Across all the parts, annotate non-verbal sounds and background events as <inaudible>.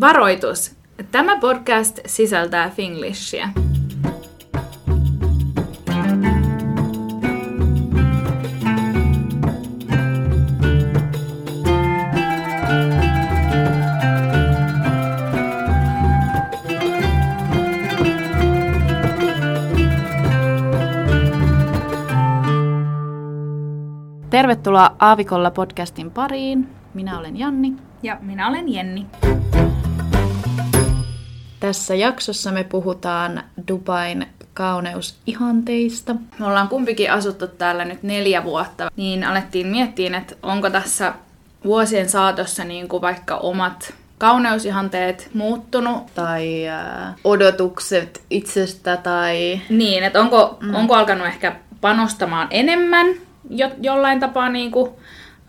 Varoitus! Tämä podcast sisältää finglishia. Tervetuloa Aavikolla podcastin pariin. Minä olen Janni. Ja minä olen Jenni. Tässä jaksossa me puhutaan Dubain kauneusihanteista. Me ollaan kumpikin asuttu täällä nyt neljä vuotta, niin alettiin miettiä, että onko tässä vuosien saatossa niin kuin vaikka omat kauneusihanteet muuttunut. Tai äh, odotukset itsestä tai... Niin, että onko, mm. onko alkanut ehkä panostamaan enemmän jo, jollain tapaa niin kuin,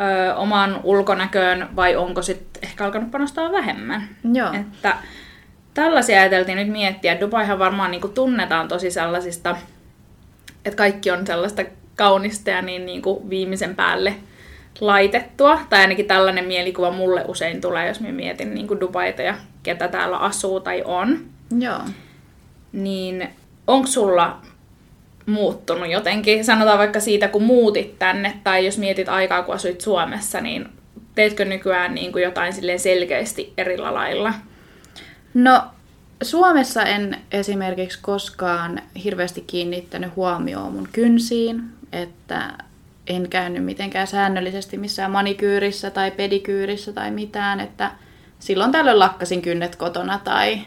ö, omaan ulkonäköön vai onko sitten ehkä alkanut panostaa vähemmän. Joo. Että tällaisia ajateltiin nyt miettiä. Dubaihan varmaan niin kuin tunnetaan tosi sellaisista, että kaikki on sellaista kaunista ja niin, niin kuin viimeisen päälle laitettua. Tai ainakin tällainen mielikuva mulle usein tulee, jos mä mietin niin kuin Dubaita ja ketä täällä asuu tai on. Joo. Niin onko sulla muuttunut jotenkin? Sanotaan vaikka siitä, kun muutit tänne, tai jos mietit aikaa, kun asuit Suomessa, niin teetkö nykyään niin kuin jotain silleen selkeästi eri lailla? No, Suomessa en esimerkiksi koskaan hirveästi kiinnittänyt huomioon mun kynsiin, että en käynyt mitenkään säännöllisesti missään manikyyrissä tai pedikyyrissä tai mitään, että silloin tällöin lakkasin kynnet kotona tai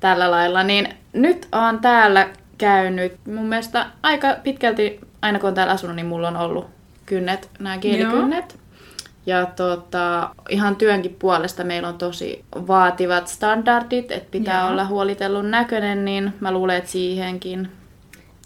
tällä lailla, niin nyt on täällä käynyt mun mielestä aika pitkälti, aina kun on täällä asunut, niin mulla on ollut kynnet, nämä kielikynnet. Joo. Ja tota, ihan työnkin puolesta meillä on tosi vaativat standardit, että pitää Joo. olla huolitellun näköinen, niin mä luulen, että siihenkin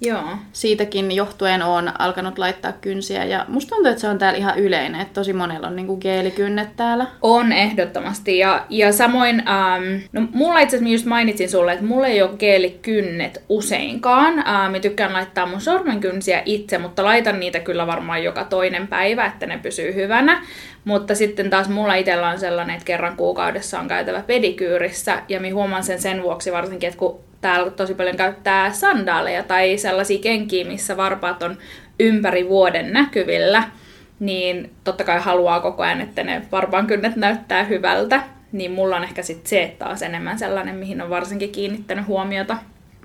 Joo. Siitäkin johtuen on alkanut laittaa kynsiä ja musta tuntuu, että se on täällä ihan yleinen, että tosi monella on niinku geelikynnet täällä. On ehdottomasti ja, ja samoin, ähm, no mulla itse asiassa just mainitsin sulle, että mulla ei ole geelikynnet useinkaan. Ähm, mä tykkään laittaa mun sormenkynsiä itse, mutta laitan niitä kyllä varmaan joka toinen päivä, että ne pysyy hyvänä. Mutta sitten taas mulla itsellä on sellainen, että kerran kuukaudessa on käytävä pedikyyrissä ja mä huomaan sen sen vuoksi varsinkin, että kun täällä tosi paljon käyttää sandaaleja tai sellaisia kenkiä, missä varpaat on ympäri vuoden näkyvillä, niin totta kai haluaa koko ajan, että ne varpaan kynnet näyttää hyvältä. Niin mulla on ehkä sitten se taas enemmän sellainen, mihin on varsinkin kiinnittänyt huomiota.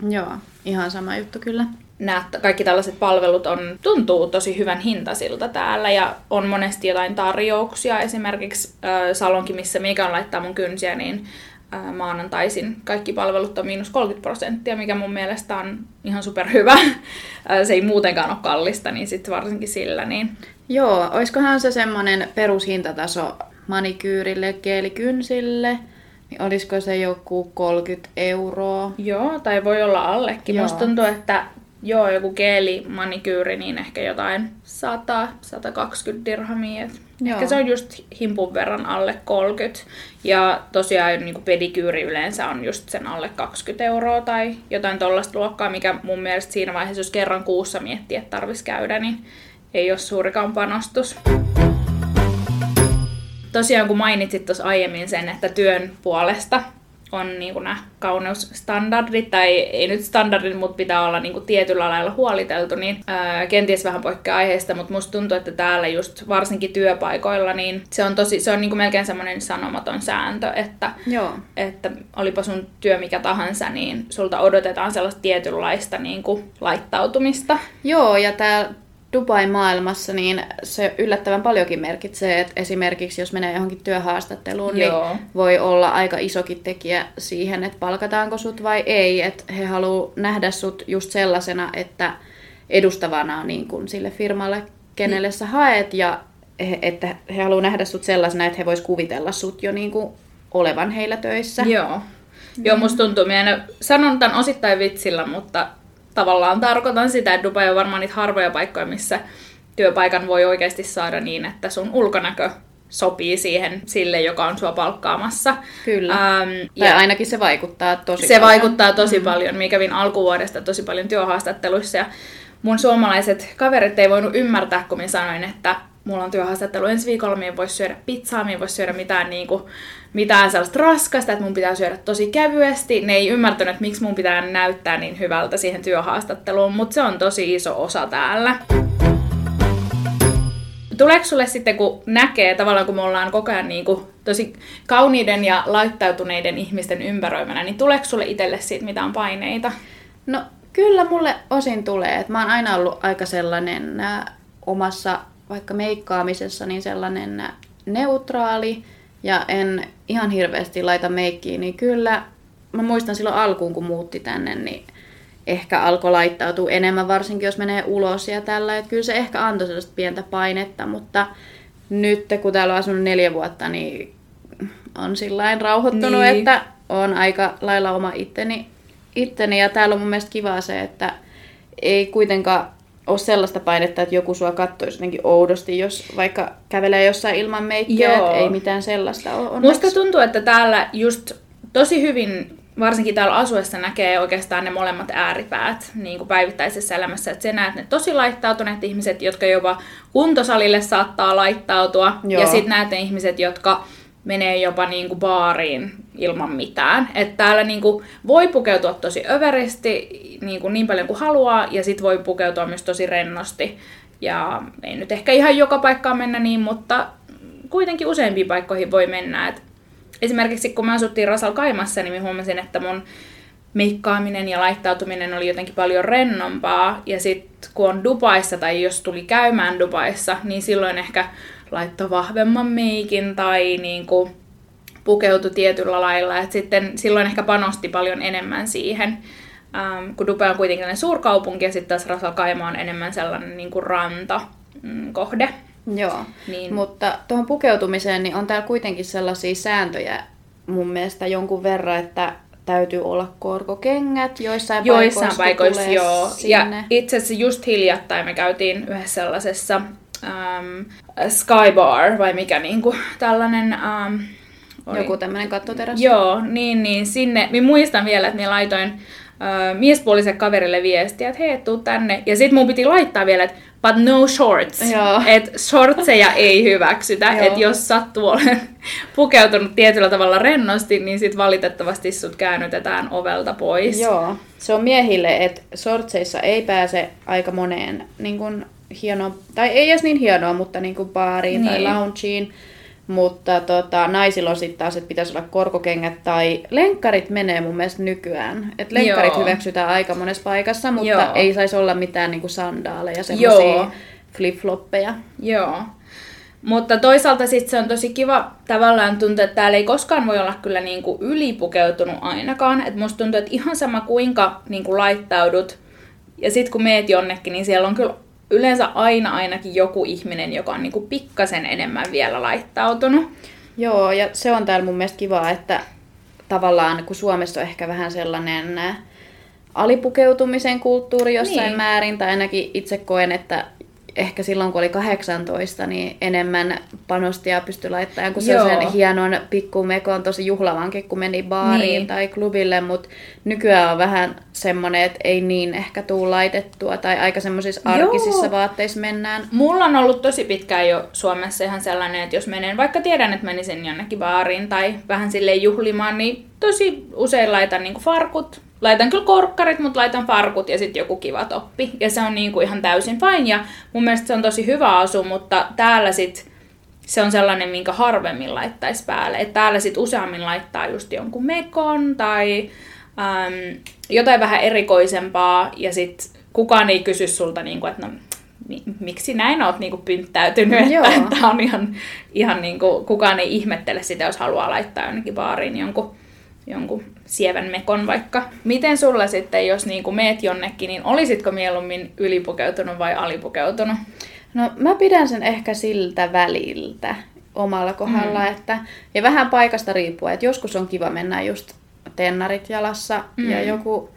Joo, ihan sama juttu kyllä. Nämä kaikki tällaiset palvelut on, tuntuu tosi hyvän hintasilta täällä ja on monesti jotain tarjouksia. Esimerkiksi äh, salonki, missä Mika laittaa mun kynsiä, niin maanantaisin kaikki palvelut on miinus 30 prosenttia, mikä mun mielestä on ihan superhyvä. <laughs> se ei muutenkaan ole kallista, niin sitten varsinkin sillä. Niin... Joo, olisikohan se semmoinen perushintataso manikyyrille, geelikynsille, niin olisiko se joku 30 euroa? Joo, tai voi olla allekin. Joo. Musta tuntuu, että joo, joku geeli manikyyri, niin ehkä jotain 100-120 dirhamia. Et ehkä se on just himpun verran alle 30. Ja tosiaan niin pedikyyri yleensä on just sen alle 20 euroa tai jotain tollaista luokkaa, mikä mun mielestä siinä vaiheessa, jos kerran kuussa miettii, että tarvitsisi käydä, niin ei ole suurikaan panostus. Tosiaan kun mainitsit tuossa aiemmin sen, että työn puolesta on niin kuin nämä kauneusstandardit, tai ei nyt standardit, mutta pitää olla niin kuin tietyllä lailla huoliteltu, niin ää, kenties vähän poikkeaa aiheesta, mutta musta tuntuu, että täällä just varsinkin työpaikoilla, niin se on, tosi, se on niin kuin melkein semmoinen sanomaton sääntö, että, Joo. että olipa sun työ mikä tahansa, niin sulta odotetaan sellaista tietynlaista niin kuin laittautumista. Joo, ja tää Dubai-maailmassa, niin se yllättävän paljonkin merkitsee, että esimerkiksi jos menee johonkin työhaastatteluun, Joo. niin voi olla aika isokin tekijä siihen, että palkataanko sut vai ei. Että he haluaa nähdä sut just sellaisena, että edustavana niin kuin sille firmalle, kenelle sä haet, ja he, että he haluaa nähdä sut sellaisena, että he vois kuvitella sut jo niin kuin olevan heillä töissä. Joo. Joo, musta tuntuu, minä sanon tämän osittain vitsillä, mutta tavallaan tarkoitan sitä, että Dubai on varmaan niitä harvoja paikkoja, missä työpaikan voi oikeasti saada niin, että sun ulkonäkö sopii siihen sille, joka on sua palkkaamassa. Kyllä. Ähm, ja tai ainakin se vaikuttaa tosi Se paljon. vaikuttaa tosi mm. paljon. Minä kävin alkuvuodesta tosi paljon työhaastatteluissa ja mun suomalaiset kaverit ei voinut ymmärtää, kun minä sanoin, että mulla on työhaastattelu ensi viikolla, minä voisi syödä pizzaa, minä voisi syödä mitään, niin kuin, mitään sellaista raskasta, että mun pitää syödä tosi kevyesti. Ne ei ymmärtänyt, että miksi mun pitää näyttää niin hyvältä siihen työhaastatteluun, mutta se on tosi iso osa täällä. Tuleeko sulle sitten, kun näkee tavallaan, kun me ollaan koko ajan niin kuin tosi kauniiden ja laittautuneiden ihmisten ympäröimänä, niin tuleeko sulle itselle siitä mitään paineita? No kyllä mulle osin tulee. että mä oon aina ollut aika sellainen äh, omassa vaikka meikkaamisessa niin sellainen neutraali ja en ihan hirveästi laita meikkiä, niin kyllä mä muistan silloin alkuun, kun muutti tänne, niin ehkä alkoi laittautua enemmän, varsinkin jos menee ulos ja tällä. Että kyllä se ehkä antoi sellaista pientä painetta, mutta nyt kun täällä on asunut neljä vuotta, niin on sillä rauhoittunut, niin. että on aika lailla oma itteni, itteni. Ja täällä on mun mielestä kivaa se, että ei kuitenkaan ole sellaista painetta, että joku sua katsoisi jotenkin oudosti, jos vaikka kävelee jossain ilman meikkiä, ei mitään sellaista ole. Onneksi. Musta tuntuu, että täällä just tosi hyvin varsinkin täällä asuessa näkee oikeastaan ne molemmat ääripäät niin kuin päivittäisessä elämässä. Että sä näet ne tosi laittautuneet ihmiset, jotka jopa kuntosalille saattaa laittautua. Joo. Ja sitten näet ne ihmiset, jotka menee jopa niin kuin baariin ilman mitään. Että täällä niin kuin voi pukeutua tosi överisti niin, kuin niin paljon kuin haluaa, ja sitten voi pukeutua myös tosi rennosti. Ja ei nyt ehkä ihan joka paikkaan mennä niin, mutta kuitenkin useimpiin paikkoihin voi mennä. Et esimerkiksi kun me asuttiin Rasal Kaimassa, niin mä huomasin, että mun meikkaaminen ja laittautuminen oli jotenkin paljon rennompaa. Ja sitten kun on Dubaissa tai jos tuli käymään Dubaissa, niin silloin ehkä laittoi vahvemman meikin tai niin kuin pukeutui tietyllä lailla. Et sitten silloin ehkä panosti paljon enemmän siihen. Ähm, kun Dubai on kuitenkin suurkaupunki ja sitten taas Ras Kaima on enemmän sellainen niin kuin ranta mm, kohde. Joo, niin. mutta tuohon pukeutumiseen niin on täällä kuitenkin sellaisia sääntöjä mun mielestä jonkun verran, että täytyy olla korkokengät joissain, joissain paikoissa. joo. Sinne. Ja itse asiassa just hiljattain me käytiin yhdessä sellaisessa um, skybar, vai mikä niinku tällainen... Um, oli. Joku tämmöinen kattoterassi. Joo, niin, niin sinne. Minä muistan vielä, että minä laitoin uh, miespuoliselle kaverille viestiä, että hei, tuu tänne. Ja sitten mun piti laittaa vielä, että but no shorts. Että shortseja ei hyväksytä. Että jos sattuu olen pukeutunut tietyllä tavalla rennosti, niin sitten valitettavasti sut käännytetään ovelta pois. Joo, se on miehille, että shortseissa ei pääse aika moneen niin kun hienoa, tai ei edes niin hienoa, mutta niin kuin baariin niin. tai loungeen. Mutta tota, naisilla on sitten taas, että pitäisi olla korkokengät tai lenkkarit menee mun mielestä nykyään. Et lenkkarit Joo. hyväksytään aika monessa paikassa, mutta Joo. ei saisi olla mitään niinku sandaaleja, semmoisia flip-floppeja. Joo. Mutta toisaalta sitten se on tosi kiva tavallaan tuntua, että täällä ei koskaan voi olla kyllä niinku ylipukeutunut ainakaan. Että musta tuntuu, että ihan sama kuinka niinku laittaudut ja sitten kun meet jonnekin, niin siellä on kyllä yleensä aina ainakin joku ihminen, joka on niinku pikkasen enemmän vielä laittautunut. Joo, ja se on täällä mun mielestä kiva, että tavallaan kun Suomessa on ehkä vähän sellainen alipukeutumisen kulttuuri jossain niin. määrin, tai ainakin itse koen, että ehkä silloin, kun oli 18, niin enemmän panostia pystyi laittamaan kuin sen hienon pikkumekon, tosi juhlavankin, kun meni baariin niin. tai klubille, mutta nykyään on vähän semmoinen, että ei niin ehkä tuu laitettua, tai aika semmoisissa arkisissa Joo. vaatteissa mennään. Mulla on ollut tosi pitkään jo Suomessa ihan sellainen, että jos menen, vaikka tiedän, että menisin jonnekin baariin tai vähän silleen juhlimaan, niin tosi usein laitan niin farkut, laitan kyllä korkkarit, mutta laitan farkut ja sitten joku kiva toppi. Ja se on niinku ihan täysin fine ja mun mielestä se on tosi hyvä asu, mutta täällä sitten se on sellainen, minkä harvemmin laittaisi päälle. Et täällä sitten useammin laittaa just jonkun mekon tai äm, jotain vähän erikoisempaa ja sitten kukaan ei kysy sulta, niinku, että no, miksi näin oot niinku pynttäytynyt, että, että on ihan, ihan niinku, kukaan ei ihmettele sitä, jos haluaa laittaa jonnekin baariin jonkun jonkun sievän mekon vaikka. Miten sulla sitten, jos niin kuin meet jonnekin, niin olisitko mieluummin ylipukeutunut vai alipukeutunut? No mä pidän sen ehkä siltä väliltä omalla kohdalla, mm. että, ja vähän paikasta riippuen, että joskus on kiva mennä just tennarit jalassa mm. ja joku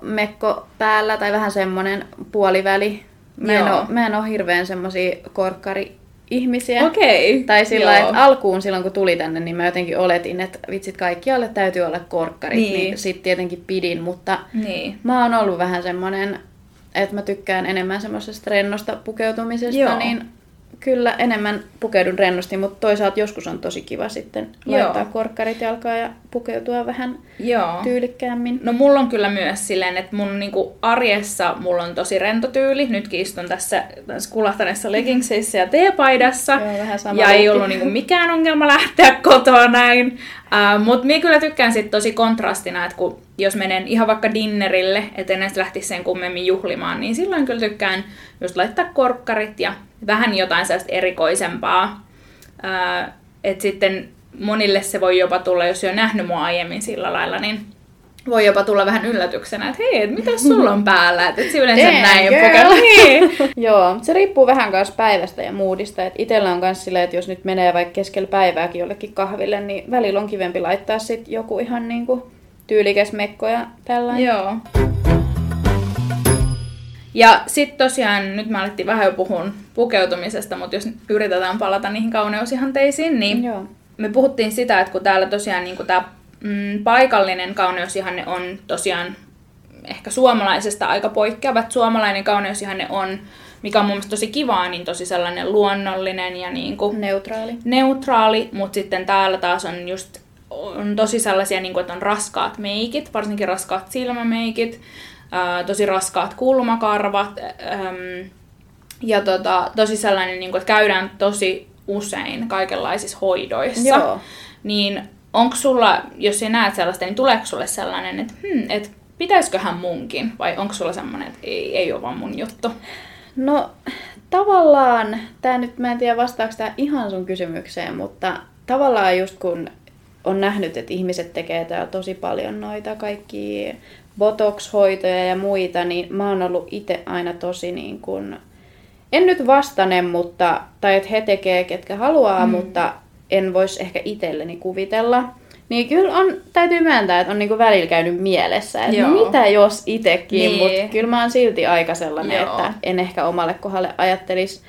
mekko päällä tai vähän semmoinen puoliväli. Mä en, ole, mä en ole hirveän semmosia korkkari ihmisiä. Okei. Tai sillä että alkuun silloin kun tuli tänne, niin mä jotenkin oletin, että vitsit kaikkialle täytyy olla korkkarit, niin, niin sit tietenkin pidin, mutta niin. mä oon ollut vähän semmonen, että mä tykkään enemmän semmoisesta rennosta pukeutumisesta, Joo. niin kyllä enemmän pukeudun rennosti, mutta toisaalta joskus on tosi kiva sitten Joo. laittaa korkkarit jalkaan ja pukeutua vähän Joo. tyylikkäämmin. No mulla on kyllä myös silleen, että mun niinku arjessa mulla on tosi rento tyyli. Nytkin istun tässä, tässä kulahtaneessa leggingseissä ja teepaidassa. Joo, vähän sama ja ei ollut niinku mikään ongelma lähteä kotoa näin. Uh, Mutta minä kyllä tykkään sit tosi kontrastina, että kun jos menen ihan vaikka dinnerille, et en edes lähtisi sen kummemmin juhlimaan, niin silloin kyllä tykkään just laittaa korkkarit ja vähän jotain sellaista erikoisempaa. Että sitten monille se voi jopa tulla, jos ei ole nähnyt mua aiemmin sillä lailla, niin voi jopa tulla vähän yllätyksenä, että hei, et mitä <laughs> sulla on päällä, että et sä yleensä Damn, näin girl. <laughs> Niin. Joo, se riippuu vähän kanssa päivästä ja moodista. Et itellä on myös silleen, että jos nyt menee vaikka keskellä päivääkin jollekin kahville, niin välillä on kivempi laittaa sit joku ihan niinku tyylikäs mekko ja tällainen. Joo. Ja sitten tosiaan, nyt me alettiin vähän jo puhua pukeutumisesta, mutta jos yritetään palata niihin kauneusihanteisiin, niin Joo. me puhuttiin sitä, että kun täällä tosiaan niin tämä mm, paikallinen kauneusihanne on tosiaan ehkä suomalaisesta aika poikkeava, että suomalainen kauneusihanne on, mikä on mun mielestä tosi kivaa, niin tosi sellainen luonnollinen ja niin kuin Neutraali. neutraali, mutta sitten täällä taas on just on tosi sellaisia, niin kuin, että on raskaat meikit, varsinkin raskaat silmämeikit, ää, tosi raskaat kulmakarvat äm, ja tota, tosi sellainen, niin kuin, että käydään tosi usein kaikenlaisissa hoidoissa. Joo. Niin onko sulla, jos sä näet sellaista, niin tuleeko sulle sellainen, että, hmm, että pitäisiköhän munkin, vai onko sulla semmoinen, että ei, ei ole vaan mun juttu? No tavallaan, tämä nyt mä en tiedä vastaako tämä ihan sun kysymykseen, mutta tavallaan just kun on nähnyt, että ihmiset tekee täällä tosi paljon noita kaikki botox-hoitoja ja muita, niin mä oon ollut itse aina tosi niin kuin, en nyt vastanen, mutta, tai että he tekee ketkä haluaa, mm. mutta en voisi ehkä itselleni kuvitella. Niin kyllä on, täytyy myöntää, että on niinku välillä käynyt mielessä, että Joo. mitä jos itekin, Niin. mutta kyllä mä oon silti aika sellainen, Joo. että en ehkä omalle kohdalle ajattelisi.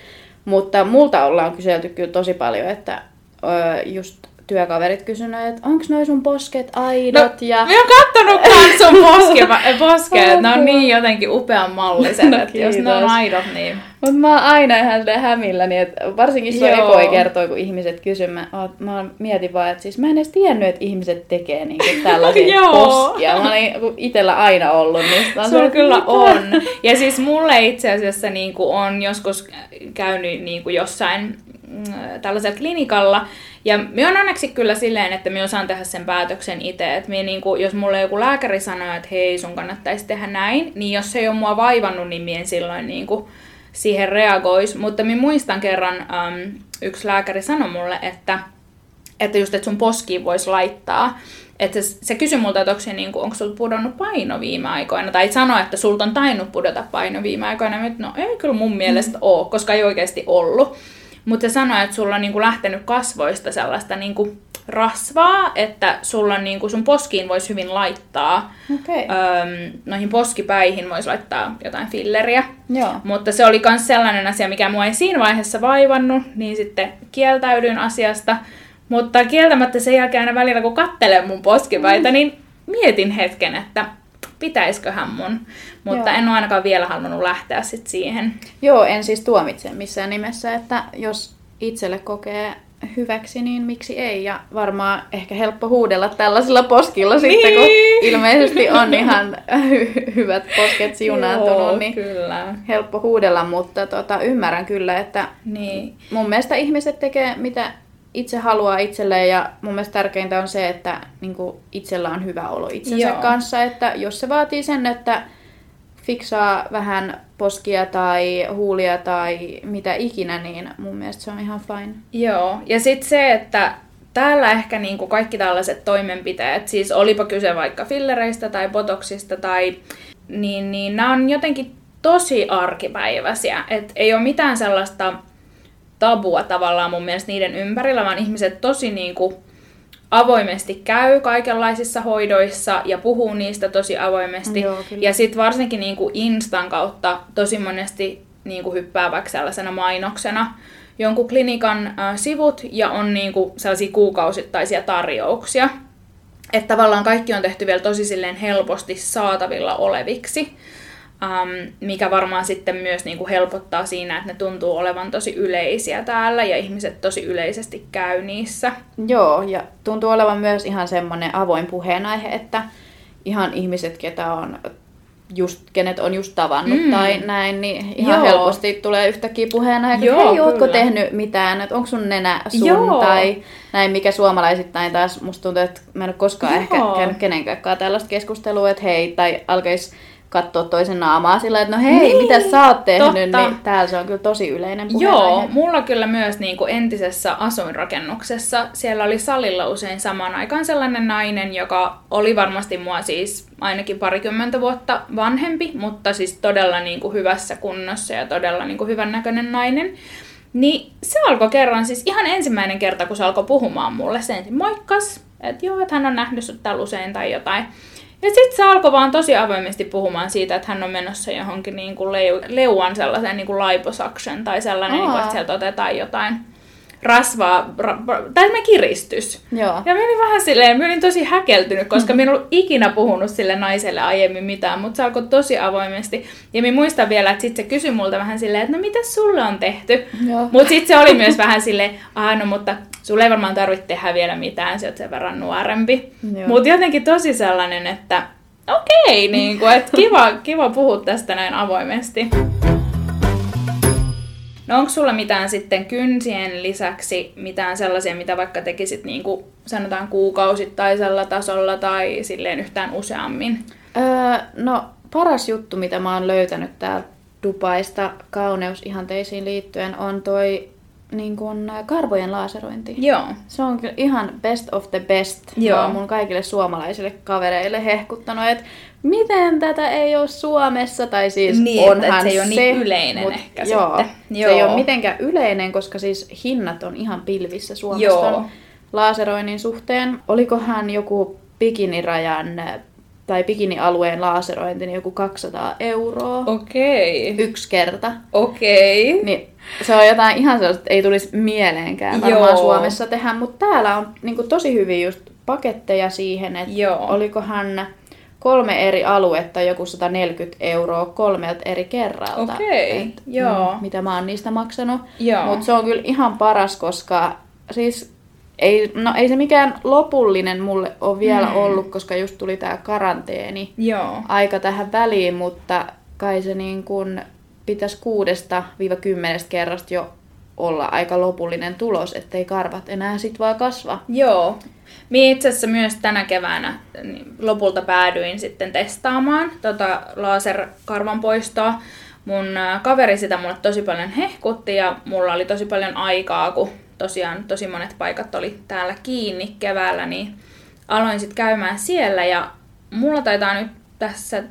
Mutta multa ollaan kyselty kyllä tosi paljon, että ö, just työkaverit kysynyt, että onko noi sun posket aidot ja... Mä oon kattonut kans sun <laughs> poske, poskeet, ne on niin jotenkin upean malliset, No, että jos ne on aidot, niin... Mutta mä oon aina ihan silleen hämilläni, että varsinkin se on Joo. ekoi kertoi, kun ihmiset kysyy, mä, oot- mä oon- mietin vaan, että siis mä en edes tiennyt, että ihmiset tekee niinku <laughs> tällaisia poskia. Mä kun itellä aina ollut, niin oon Sulla kyllä mitä? on. Ja siis mulle itse asiassa niin on joskus käynyt niin jossain tällaisella klinikalla. Ja me on onneksi kyllä silleen, että me osaan tehdä sen päätöksen itse. Että me niin kuin, jos mulle joku lääkäri sanoo, että hei sun kannattaisi tehdä näin, niin jos se ei ole mua vaivannut, niin mien silloin niin kuin siihen reagois. Mutta minä muistan kerran, um, yksi lääkäri sanoi mulle, että että just, että sun poskiin voisi laittaa. Että se, se kysyi multa, että onko, se, niin kuin, onko sulta pudonnut paino viime aikoina. Tai sanoi, että sulta on tainnut pudota paino viime aikoina. Mä, että no ei kyllä mun mielestä ole, koska ei oikeasti ollut. Mutta se sanoi, että sulla on niin kuin lähtenyt kasvoista sellaista niin kuin rasvaa, että sulla on, niin kuin, sun poskiin voisi hyvin laittaa. Okei. Öm, noihin poskipäihin voisi laittaa jotain filleriä. Joo. Mutta se oli myös sellainen asia, mikä mua ei siinä vaiheessa vaivannut, niin sitten kieltäydyin asiasta. Mutta kieltämättä sen jälkeen aina välillä, kun kattelen mun poskipäitä, niin mietin hetken, että pitäisköhän mun. Mutta Joo. en ole ainakaan vielä halunnut lähteä sit siihen. Joo, en siis tuomitse missään nimessä, että jos itselle kokee hyväksi, niin miksi ei? Ja varmaan ehkä helppo huudella tällaisella poskilla sitten, kun Niin. ilmeisesti on ihan hy- hyvät posket siunaantunut, niin kyllä. helppo huudella, mutta tota, ymmärrän kyllä, että Niin. mun mielestä ihmiset tekee mitä itse haluaa itselleen ja mun mielestä tärkeintä on se, että niin itsellä on hyvä olo itsensä Joo. kanssa, että jos se vaatii sen, että fiksaa vähän poskia tai huulia tai mitä ikinä, niin mun mielestä se on ihan fine. Joo, ja sitten se, että täällä ehkä niinku kaikki tällaiset toimenpiteet, siis olipa kyse vaikka fillereistä tai botoksista tai niin, niin nämä on jotenkin tosi arkipäiväisiä. Et ei ole mitään sellaista tabua tavallaan mun mielestä niiden ympärillä, vaan ihmiset tosi niinku avoimesti käy kaikenlaisissa hoidoissa ja puhuu niistä tosi avoimesti. Joo, kyllä. ja sitten varsinkin niinku Instan kautta tosi monesti niinku hyppää vaikka sellaisena mainoksena jonkun klinikan äh, sivut ja on niinku sellaisia kuukausittaisia tarjouksia. Että tavallaan kaikki on tehty vielä tosi silleen helposti saatavilla oleviksi. Um, mikä varmaan sitten myös niin kuin helpottaa siinä, että ne tuntuu olevan tosi yleisiä täällä ja ihmiset tosi yleisesti käy niissä. Joo, ja tuntuu olevan myös ihan semmoinen avoin puheenaihe, että ihan ihmiset, ketä on just, kenet on just tavannut mm. tai näin, niin ihan Joo. helposti tulee yhtäkkiä puheena, että Joo, hei, ootko tehnyt mitään, että onko sun nenä sun Joo. tai näin, mikä suomalaisittain taas musta tuntuu, että mä en ole koskaan Joo. ehkä käynyt kenenkään tällaista keskustelua, että hei, tai alkaisi katsoa toisen naamaa sillä, että no hei, niin, mitä sä oot tehnyt, totta. niin täällä se on kyllä tosi yleinen. Joo, mulla kyllä myös niin kuin entisessä asuinrakennuksessa, siellä oli salilla usein samaan aikaan sellainen nainen, joka oli varmasti mua siis ainakin parikymmentä vuotta vanhempi, mutta siis todella niin kuin hyvässä kunnossa ja todella niin kuin hyvän näköinen nainen. Niin se alkoi kerran, siis ihan ensimmäinen kerta, kun se alkoi puhumaan mulle, se ensin moikkas, että joo, että hän on nähnyt sut täällä usein tai jotain. Ja sitten se alkoi vaan tosi avoimesti puhumaan siitä, että hän on menossa johonkin niin kuin leu, leuan sellaiseen niin kuin liposuction tai sellainen, niin kuin, että sieltä otetaan jotain rasvaa, ra, tai me kiristys. Joo. Ja mä olin vähän silleen, mä olin tosi häkeltynyt, koska mm. mä en ollut ikinä puhunut sille naiselle aiemmin mitään, mutta se alkoi tosi avoimesti. Ja mä muistan vielä, että sitten se kysyi multa vähän silleen, että no mitä sulle on tehty? Mutta sitten se oli myös vähän silleen, ah no mutta sulle ei varmaan tarvitse tehdä vielä mitään, sä oot sen verran nuorempi. Mutta jotenkin tosi sellainen, että okei, okay, niin kuin, että kiva, kiva puhua tästä näin avoimesti. No onko sulla mitään sitten kynsien lisäksi mitään sellaisia, mitä vaikka tekisit niin kuin sanotaan kuukausittaisella tasolla tai silleen yhtään useammin? Öö, no paras juttu, mitä mä oon löytänyt täältä Dubaista kauneusihanteisiin liittyen on toi niin kuin karvojen laaserointi. Joo. Se on kyllä ihan best of the best. Joo. Mä oon mun kaikille suomalaisille kavereille hehkuttanut, että miten tätä ei ole Suomessa, tai siis niin, onhan se ei ole niin yleinen mut, ehkä joo, sitten. Joo. Se ei ole mitenkään yleinen, koska siis hinnat on ihan pilvissä Suomessa joo. laaseroinnin suhteen. Olikohan joku bikinirajan tai bikinialueen laaserointi, niin joku 200 euroa. Okei. Okay. Yksi kerta. Okei. Okay. Niin se on jotain ihan sellaista, että ei tulisi mieleenkään varmaan Joo. Suomessa tehdä, mutta täällä on niin kuin, tosi hyvin just paketteja siihen, että Joo. olikohan kolme eri aluetta, joku 140 euroa kolmelta eri kerralta. Okei, okay. joo. Mm, mitä mä oon niistä maksanut. Mutta se on kyllä ihan paras, koska siis ei, no ei se mikään lopullinen mulle ole vielä mm. ollut, koska just tuli tää karanteeni Joo. aika tähän väliin, mutta kai se niin kun pitäisi kuudesta viiva kymmenestä kerrasta jo olla aika lopullinen tulos, ettei karvat enää sit vaan kasva. Joo. Minä itse asiassa myös tänä keväänä niin lopulta päädyin sitten testaamaan tota laserkarvan poistoa. Mun kaveri sitä mulle tosi paljon hehkutti ja mulla oli tosi paljon aikaa, kun tosiaan tosi monet paikat oli täällä kiinni keväällä, niin aloin sitten käymään siellä ja mulla taitaa nyt tässä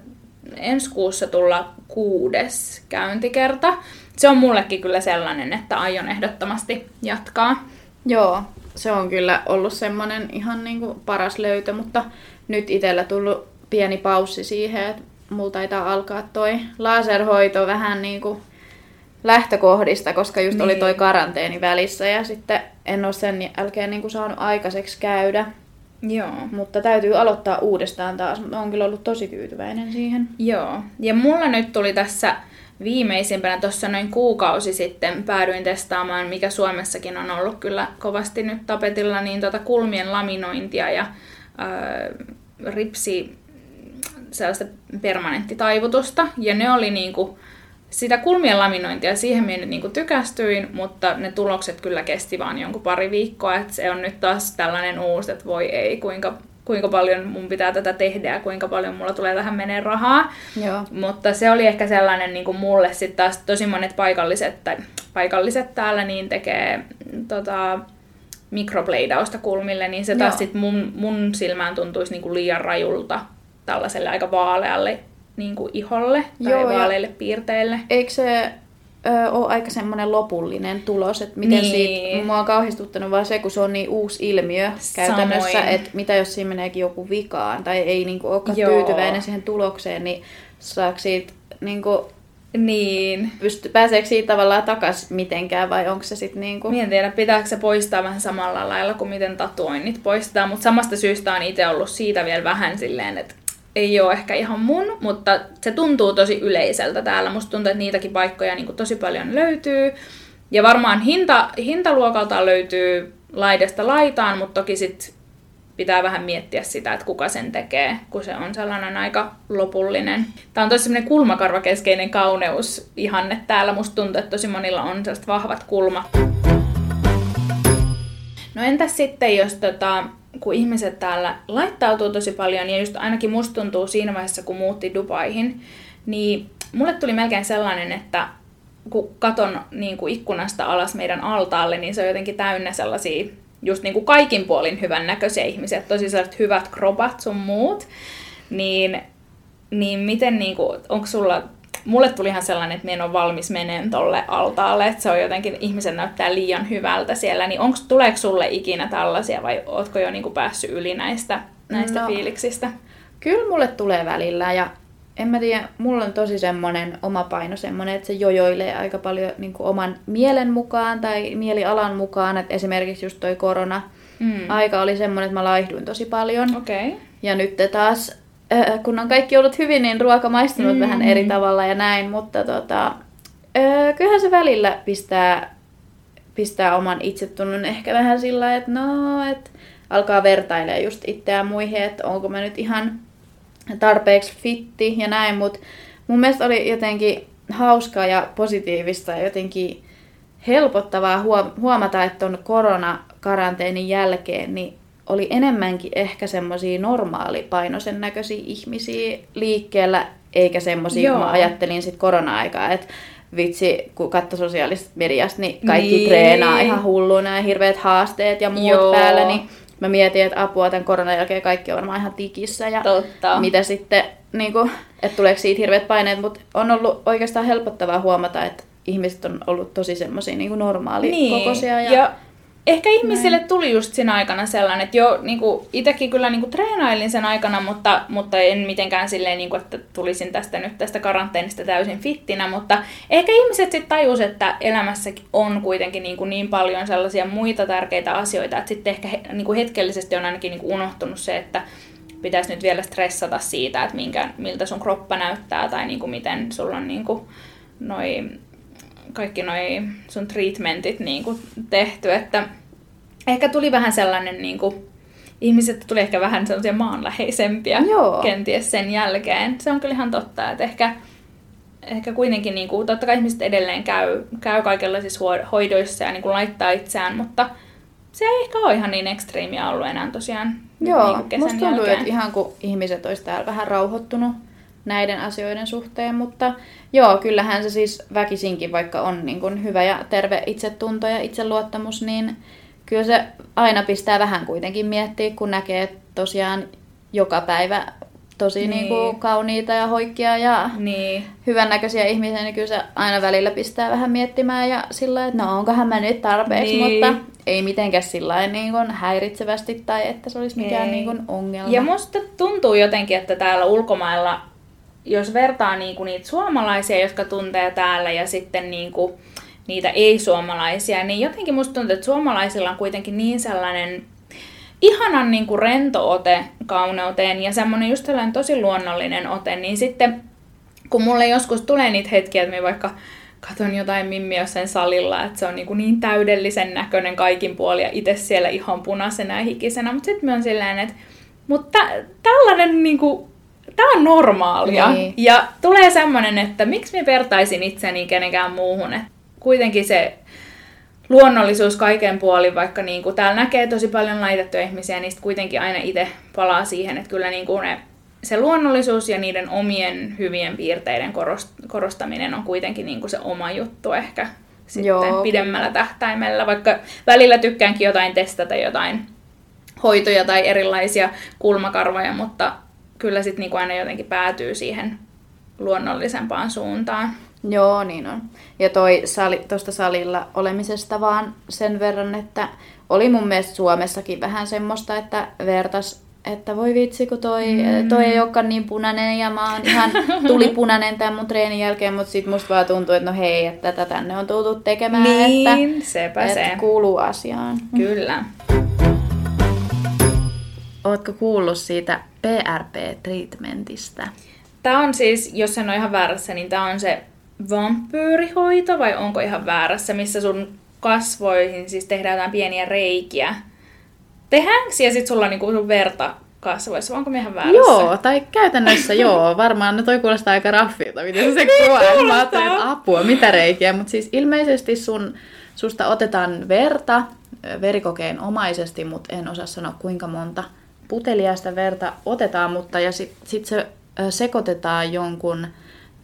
ensi kuussa tulla kuudes käyntikerta. Se on mullekin kyllä sellainen, että aion ehdottomasti jatkaa. Joo, se on kyllä ollut semmoinen ihan niin kuin paras löytö, mutta nyt itsellä tullut pieni paussi siihen, että mulla taitaa alkaa toi laserhoito vähän niin kuin lähtökohdista, koska just niin. oli toi niin. karanteeni välissä ja sitten en ole sen jälkeen niin kuin saanut aikaiseksi käydä. Joo. Mutta täytyy aloittaa uudestaan taas, mutta olen kyllä ollut tosi tyytyväinen siihen. Joo. Ja mulla nyt tuli tässä viimeisimpänä tuossa noin kuukausi sitten päädyin testaamaan, mikä Suomessakin on ollut kyllä kovasti nyt tapetilla, niin tota kulmien laminointia ja äh, ripsi sellaista permanenttitaivutusta. Ja ne oli niinku, sitä kulmien laminointia, siihen minä nyt niinku tykästyin, mutta ne tulokset kyllä kesti vaan jonkun pari viikkoa, että se on nyt taas tällainen uusi, että voi ei, kuinka, kuinka paljon mun pitää tätä tehdä ja kuinka paljon mulla tulee tähän menee rahaa. Joo. Mutta se oli ehkä sellainen niin kuin mulle sitten taas tosi monet paikalliset, tai paikalliset täällä niin tekee tota, mikrobleidausta kulmille, niin se taas Joo. sit mun, mun silmään tuntuisi niin kuin liian rajulta tällaiselle aika vaalealle niin kuin iholle tai Joo, vaaleille piirteille. Eikö se ö, ole aika semmoinen lopullinen tulos, että miten niin. siitä, mua on kauhistuttanut vaan se, kun se on niin uusi ilmiö käytännössä, että mitä jos siinä meneekin joku vikaan tai ei niin kuin, olekaan Joo. tyytyväinen siihen tulokseen, niin saako siitä niin kuin, niin. Pysty, pääseekö siitä tavallaan takas mitenkään vai onko se sitten niinku... Mie en tiedä, pitääkö se poistaa vähän samalla lailla kuin miten tatuoinnit poistaa, mutta samasta syystä on itse ollut siitä vielä vähän silleen, että ei ole ehkä ihan mun, mutta se tuntuu tosi yleiseltä täällä. Musta tuntuu, että niitäkin paikkoja niin kuin tosi paljon löytyy. Ja varmaan hinta, hintaluokalta löytyy laidasta laitaan, mutta toki sit pitää vähän miettiä sitä, että kuka sen tekee, kun se on sellainen aika lopullinen. Tämä on tosi semmoinen kulmakarvakeskeinen kauneus ihanne täällä. Musta tuntuu, että tosi monilla on sellaiset vahvat kulmat. No entäs sitten, jos tota, kun ihmiset täällä laittautuu tosi paljon, ja just ainakin musta tuntuu siinä vaiheessa, kun muutti Dubaihin, niin mulle tuli melkein sellainen, että kun katon niin kuin ikkunasta alas meidän altaalle, niin se on jotenkin täynnä sellaisia just niin kuin kaikin puolin hyvän näköisiä ihmisiä, tosi sellaiset hyvät krobat sun muut, niin, niin miten niin kuin, onko sulla mulle tuli ihan sellainen, että en ole valmis meneen tolle altaalle, että se on jotenkin, ihmisen näyttää liian hyvältä siellä, niin onko, tuleeko sulle ikinä tällaisia vai ootko jo niinku päässyt yli näistä, näistä no, fiiliksistä? Kyllä mulle tulee välillä ja en mä tiedä, mulla on tosi semmoinen oma paino semmoinen, että se jojoilee aika paljon niin kuin oman mielen mukaan tai mielialan mukaan, että esimerkiksi just toi korona mm. aika oli semmoinen, että mä laihduin tosi paljon. Okay. Ja nyt taas äh, kun on kaikki ollut hyvin, niin ruoka maistunut mm. vähän eri tavalla ja näin, mutta tota, äh, kyllähän se välillä pistää, pistää oman itsetunnon ehkä vähän sillä että no, että alkaa vertailemaan just itseään muihin, että onko mä nyt ihan tarpeeksi fitti ja näin, mutta mun mielestä oli jotenkin hauskaa ja positiivista ja jotenkin helpottavaa huomata, että on koronakaranteenin jälkeen, niin oli enemmänkin ehkä semmoisia normaalipainoisen näköisiä ihmisiä liikkeellä, eikä semmoisia, kun mä ajattelin sit korona-aikaa, että vitsi, kun katsoi sosiaalisesta mediasta, niin kaikki niin. treenaa ihan hulluna ja hirveät haasteet ja muut Joo. päällä, niin mä mietin, että apua tämän koronan jälkeen kaikki on varmaan ihan tikissä ja Totta. mitä sitten, niin kuin, että tuleeko siitä hirveät paineet, mutta on ollut oikeastaan helpottavaa huomata, että ihmiset on ollut tosi semmoisia niin normaali niin. kokoisia. Ja, ja ehkä ihmisille Näin. tuli just siinä aikana sellainen, että jo niin kuin, itsekin kyllä niin kuin, treenailin sen aikana, mutta, mutta en mitenkään silleen, niin kuin, että tulisin tästä nyt tästä karanteenista täysin fittinä, mutta ehkä ihmiset sitten tajus, että elämässä on kuitenkin niin, kuin, niin paljon sellaisia muita tärkeitä asioita, että sitten ehkä niin kuin, hetkellisesti on ainakin niin kuin, unohtunut se, että pitäisi nyt vielä stressata siitä, että minkä, miltä sun kroppa näyttää tai niin kuin, miten sulla on niin kuin, noi kaikki noi sun treatmentit niin kuin tehty, että ehkä tuli vähän sellainen niin kuin, ihmiset tuli ehkä vähän sellaisia maanläheisempiä Joo. kenties sen jälkeen. Se on kyllä ihan totta, että ehkä, ehkä kuitenkin, niin kuin, totta kai ihmiset edelleen käy, käy kaikenlaisissa hoidoissa ja niin kuin laittaa itseään, mutta se ei ehkä ole ihan niin ekstriimiä ollut enää tosiaan Joo, niin kuin kesän musta tuntuu, jälkeen. että ihan kuin ihmiset olisi täällä vähän rauhoittunut näiden asioiden suhteen, mutta joo, kyllähän se siis väkisinkin, vaikka on niin kuin hyvä ja terve itsetunto ja itseluottamus, niin kyllä se aina pistää vähän kuitenkin miettiä, kun näkee tosiaan joka päivä tosi niin. Niin kuin kauniita ja hoikkia ja niin. hyvännäköisiä ihmisiä, niin kyllä se aina välillä pistää vähän miettimään ja sillä että no onkohan mä nyt tarpeeksi, niin. mutta ei mitenkään sillä niin kuin häiritsevästi tai että se olisi mikään niin kuin ongelma. Ja musta tuntuu jotenkin, että täällä ulkomailla jos vertaa niinku niitä suomalaisia, jotka tuntee täällä ja sitten niinku niitä ei-suomalaisia, niin jotenkin musta tuntuu, että suomalaisilla on kuitenkin niin sellainen ihanan niinku rento ote kauneuteen ja semmoinen just sellainen tosi luonnollinen ote, niin sitten kun mulle joskus tulee niitä hetkiä, että mä vaikka katon jotain mimmiä jossain salilla, että se on niin, niin täydellisen näköinen kaikin puolin ja itse siellä ihan punaisena ja hikisenä, mutta sitten mä oon silleen, että mutta tällainen niin tämä on normaalia. Niin. Ja tulee semmoinen, että miksi mä vertaisin itseni kenenkään muuhun. Et kuitenkin se luonnollisuus kaiken puolin, vaikka niin kuin täällä näkee tosi paljon laitettuja ihmisiä, niin kuitenkin aina itse palaa siihen, että kyllä niin kuin ne, se luonnollisuus ja niiden omien hyvien piirteiden korostaminen on kuitenkin niin kuin se oma juttu ehkä sitten Joo, pidemmällä tähtäimellä, vaikka välillä tykkäänkin jotain testata jotain hoitoja tai erilaisia kulmakarvoja, mutta kyllä sitten niinku aina jotenkin päätyy siihen luonnollisempaan suuntaan. Joo, niin on. Ja toi sali, tosta salilla olemisesta vaan sen verran, että oli mun mielestä Suomessakin vähän semmoista, että vertas, että voi vitsi, kun toi, mm. toi ei olekaan niin punainen ja mä oon ihan tuli punainen tämän mun treenin jälkeen, mutta sit musta vaan tuntuu, että no hei, että tätä tänne on tultu tekemään, niin, että, sepä että se. kuuluu asiaan. Kyllä. Ootko kuullut siitä PRP-treatmentistä? Tämä on siis, jos en ole ihan väärässä, niin tämä on se vampyyrihoito vai onko ihan väärässä, missä sun kasvoihin siis tehdään jotain pieniä reikiä. Tehdäänkö ja sitten sulla on niinku sun verta kasvoissa, vai onko me ihan väärässä? Joo, tai käytännössä <laughs> joo. Varmaan ne toi kuulostaa aika raffilta, miten se Niin kuvaa. Mä ajattelin, että apua, mitä reikiä. Mutta siis ilmeisesti sun, susta otetaan verta verikokeen omaisesti, mutta en osaa sanoa kuinka monta putelia sitä verta otetaan, mutta ja sitten sit se sekoitetaan jonkun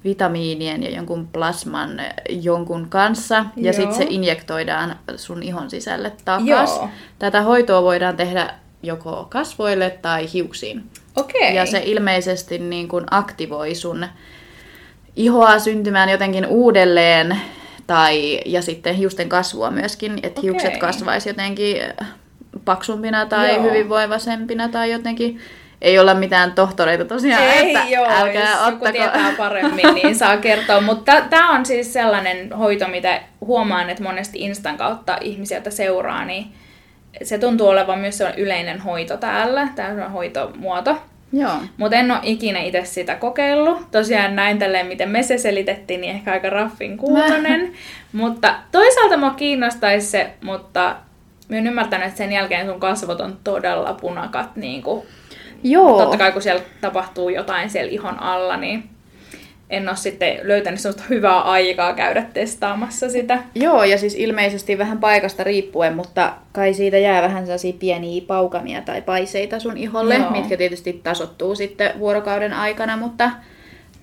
vitamiinien ja jonkun plasman jonkun kanssa, ja sitten se injektoidaan sun ihon sisälle takas. Joo. Tätä hoitoa voidaan tehdä joko kasvoille tai hiuksiin. Okei. Ja se ilmeisesti niin kuin aktivoi sun ihoa syntymään jotenkin uudelleen, tai, ja sitten hiusten kasvua myöskin, että Okei. hiukset kasvaisi jotenkin paksumpina tai Joo. hyvinvoivasempina tai jotenkin. Ei olla mitään tohtoreita tosiaan, Ei että joo, älkää jos joku ottako. tietää paremmin, niin saa kertoa. Mutta tämä on siis sellainen hoito, mitä huomaan, että monesti Instan kautta ihmisiä, joita seuraa, niin se tuntuu olevan myös sellainen yleinen hoito täällä. Tämä on hoitomuoto. Joo. Mutta en ole ikinä itse sitä kokeillut. Tosiaan näin tälleen, miten me se selitettiin, niin ehkä aika raffin kuulonen. mutta toisaalta mua kiinnostaisi se, mutta mä oon ymmärtänyt, että sen jälkeen sun kasvot on todella punakat. Niin kuin, Joo. totta kai kun siellä tapahtuu jotain siellä ihon alla, niin en ole sitten löytänyt sellaista hyvää aikaa käydä testaamassa sitä. Joo, ja siis ilmeisesti vähän paikasta riippuen, mutta kai siitä jää vähän sellaisia pieniä paukamia tai paiseita sun iholle, Joo. mitkä tietysti tasottuu sitten vuorokauden aikana, mutta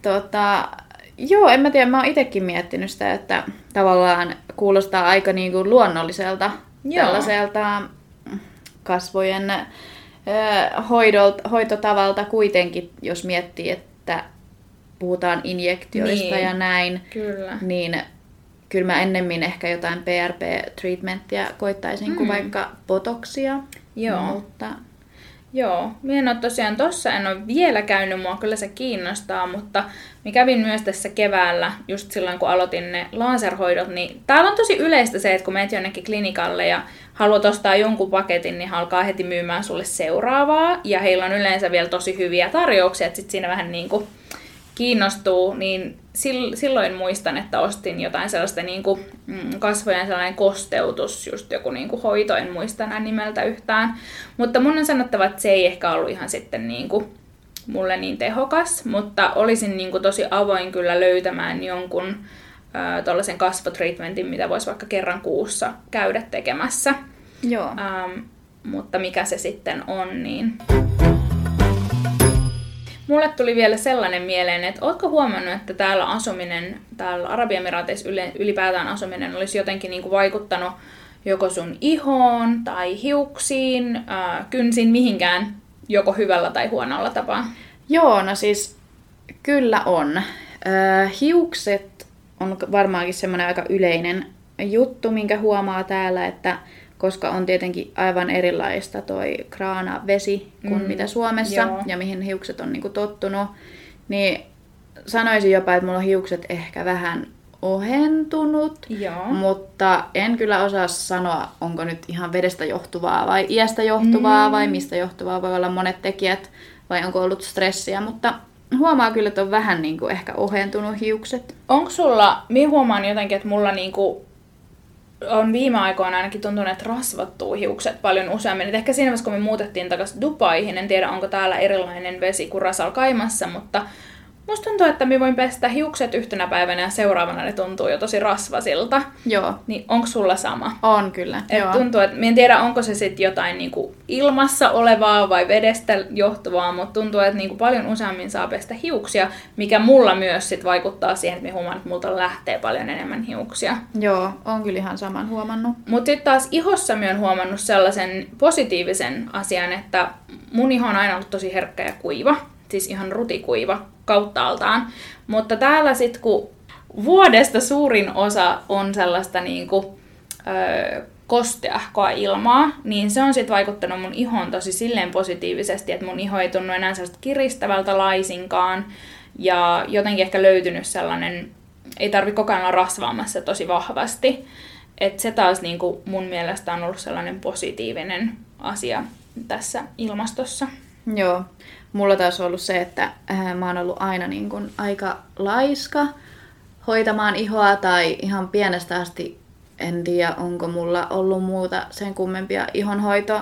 tota, joo, en mä tiedä, mä oon itekin miettinyt sitä, että tavallaan kuulostaa aika niin kuin luonnolliselta Joo. tällaiselta kasvojen hoidolta, hoitotavalta kuitenkin, jos miettii, että puhutaan injektioista Niin. ja näin, Kyllä. niin kyllä mä ennemmin ehkä jotain PRP-treatmenttiä koittaisin mm. kuin vaikka botoksia. Joo. Mutta Joo, minä en ole tosiaan tossa, en ole vielä käynyt, mua kyllä se kiinnostaa, mutta mä kävin myös tässä keväällä, just silloin kun aloitin ne laserhoidot, niin täällä on tosi yleistä se, että kun menet jonnekin klinikalle ja haluat ostaa jonkun paketin, niin alkaa heti myymään sulle seuraavaa, ja heillä on yleensä vielä tosi hyviä tarjouksia, että sit siinä vähän niin kuin kiinnostuu, niin silloin muistan, että ostin jotain sellaista niin kuin, mm, kasvojen sellainen kosteutus, just joku niin kuin hoito, en muista enää nimeltä yhtään. Mutta mun on sanottava, että se ei ehkä ollut ihan sitten niin kuin mulle niin tehokas, mutta olisin niin kuin tosi avoin kyllä löytämään jonkun tuollaisen kasvotreatmentin, mitä voisi vaikka kerran kuussa käydä tekemässä. joo. Ähm, mutta mikä se sitten on, niin... Mulle tuli vielä sellainen mieleen, että ootko huomannut, että täällä asuminen, täällä Arabiemiraateissa ylipäätään asuminen olisi jotenkin niin kuin vaikuttanut joko sun ihoon tai hiuksiin, äh, kynsiin, mihinkään, joko hyvällä tai huonolla tapaa? Joo, no siis kyllä on. Öö, hiukset on varmaankin semmoinen aika yleinen juttu, minkä huomaa täällä, että koska on tietenkin aivan erilaista toi kraana vesi kuin Mm, mitä Suomessa joo. ja mihin hiukset on niinku tottunut, niin sanoisin jopa, että mulla on hiukset ehkä vähän ohentunut, Joo. mutta en kyllä osaa sanoa, onko nyt ihan vedestä johtuvaa vai iästä johtuvaa mm. vai mistä johtuvaa. Voi olla monet tekijät vai onko ollut stressiä, mutta huomaa kyllä, että on vähän niin kuin ehkä ohentunut hiukset. Onko sulla, minä huomaan jotenkin, että mulla niinku on viime aikoina ainakin tuntunut, että rasvattuu hiukset paljon useammin. Et ehkä siinä vaiheessa, kun me muutettiin takaisin Dubaihin, en tiedä onko täällä erilainen vesi kuin Rasal Kaimassa, mutta musta tuntuu, että mä voin pestä hiukset yhtenä päivänä ja seuraavana ne tuntuu jo tosi rasvasilta. Joo, Niin onko sulla sama? on kyllä. Et Joo. tuntuu, että mä en tiedä, onko se sitten jotain niinku ilmassa olevaa vai vedestä johtuvaa, mutta tuntuu, että niinku paljon useammin saa pestä hiuksia, mikä mulla myös sit vaikuttaa siihen, että mä huomaan, että multa lähtee paljon enemmän hiuksia. Joo, on kyllä ihan saman huomannut. Mutta sitten taas ihossa mä oon huomannut sellaisen positiivisen asian, että mun iho on aina ollut tosi herkkä ja kuiva, siis ihan rutikuiva kauttaaltaan. Mutta täällä sitten kun vuodesta suurin osa on sellaista niinku, öö, kosteahkoa ilmaa, niin se on sitten vaikuttanut mun ihoon tosi silleen positiivisesti, että mun iho ei tunnu enää sellaista kiristävältä laisinkaan. Ja jotenkin ehkä löytynyt sellainen, ei tarvi koko ajan olla rasvaamassa tosi vahvasti. Et se taas niinku mun mielestä on ollut sellainen positiivinen asia tässä ilmastossa. Joo. Mulla taas on ollut se, että äh, mä oon ollut aina niin kun aika laiska hoitamaan ihoa tai ihan pienestä asti en tiedä, onko mulla ollut muuta sen kummempia ihonhoito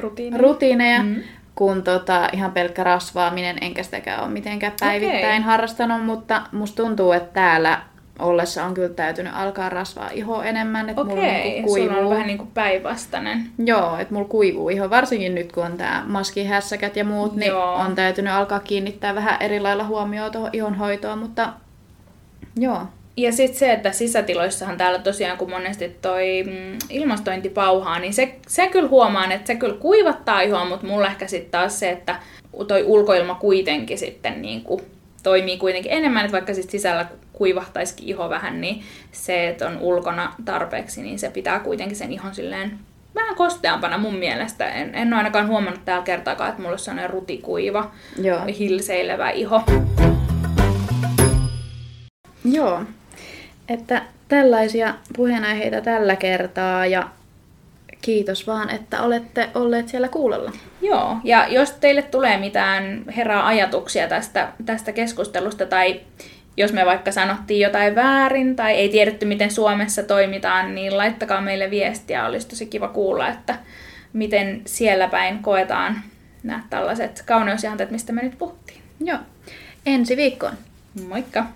Rutiini. rutiineja mm. kuin tota, ihan pelkkä rasvaaminen, enkä sitäkään ole mitenkään päivittäin Okei. harrastanut, mutta musta tuntuu, että täällä ollessa on kyllä täytynyt alkaa rasvaa iho enemmän, että mulla Okei, niinku sulla kuivuu. on vähän niin kuin päinvastainen. Joo, että mulla kuivuu iho, varsinkin nyt kun on tää maskihässäkät ja muut, niin Joo. on täytynyt alkaa kiinnittää vähän eri lailla huomioon tuohon ihonhoitoon, mutta joo. Ja sitten se, että sisätiloissahan täällä tosiaan, kun monesti toi mm, ilmastointi pauhaa, niin se, se kyllä huomaan, että se kyllä kuivattaa ihoa, mutta mulla ehkä sitten taas se, että toi ulkoilma kuitenkin sitten niin kuin toimii kuitenkin enemmän, että vaikka sitten sisällä kuivahtaisikin iho vähän, niin se, että on ulkona tarpeeksi, niin se pitää kuitenkin sen ihon silleen vähän kosteampana mun mielestä. En, en ole ainakaan huomannut täällä kertaakaan, että mulla olisi sellainen rutikuiva, Joo. hilseilevä iho. Joo. Että tällaisia puheenaiheita tällä kertaa ja kiitos vaan, että olette olleet siellä kuulolla. Joo, ja jos teille tulee mitään herää ajatuksia tästä, tästä keskustelusta, tai jos me vaikka sanottiin jotain väärin, tai ei tiedetty, miten Suomessa toimitaan, niin laittakaa meille viestiä. Olisi tosi kiva kuulla, että miten siellä päin koetaan nämä tällaiset kauneusihanteet, mistä me nyt puhuttiin. Joo. Ensi viikkoon. Moikka!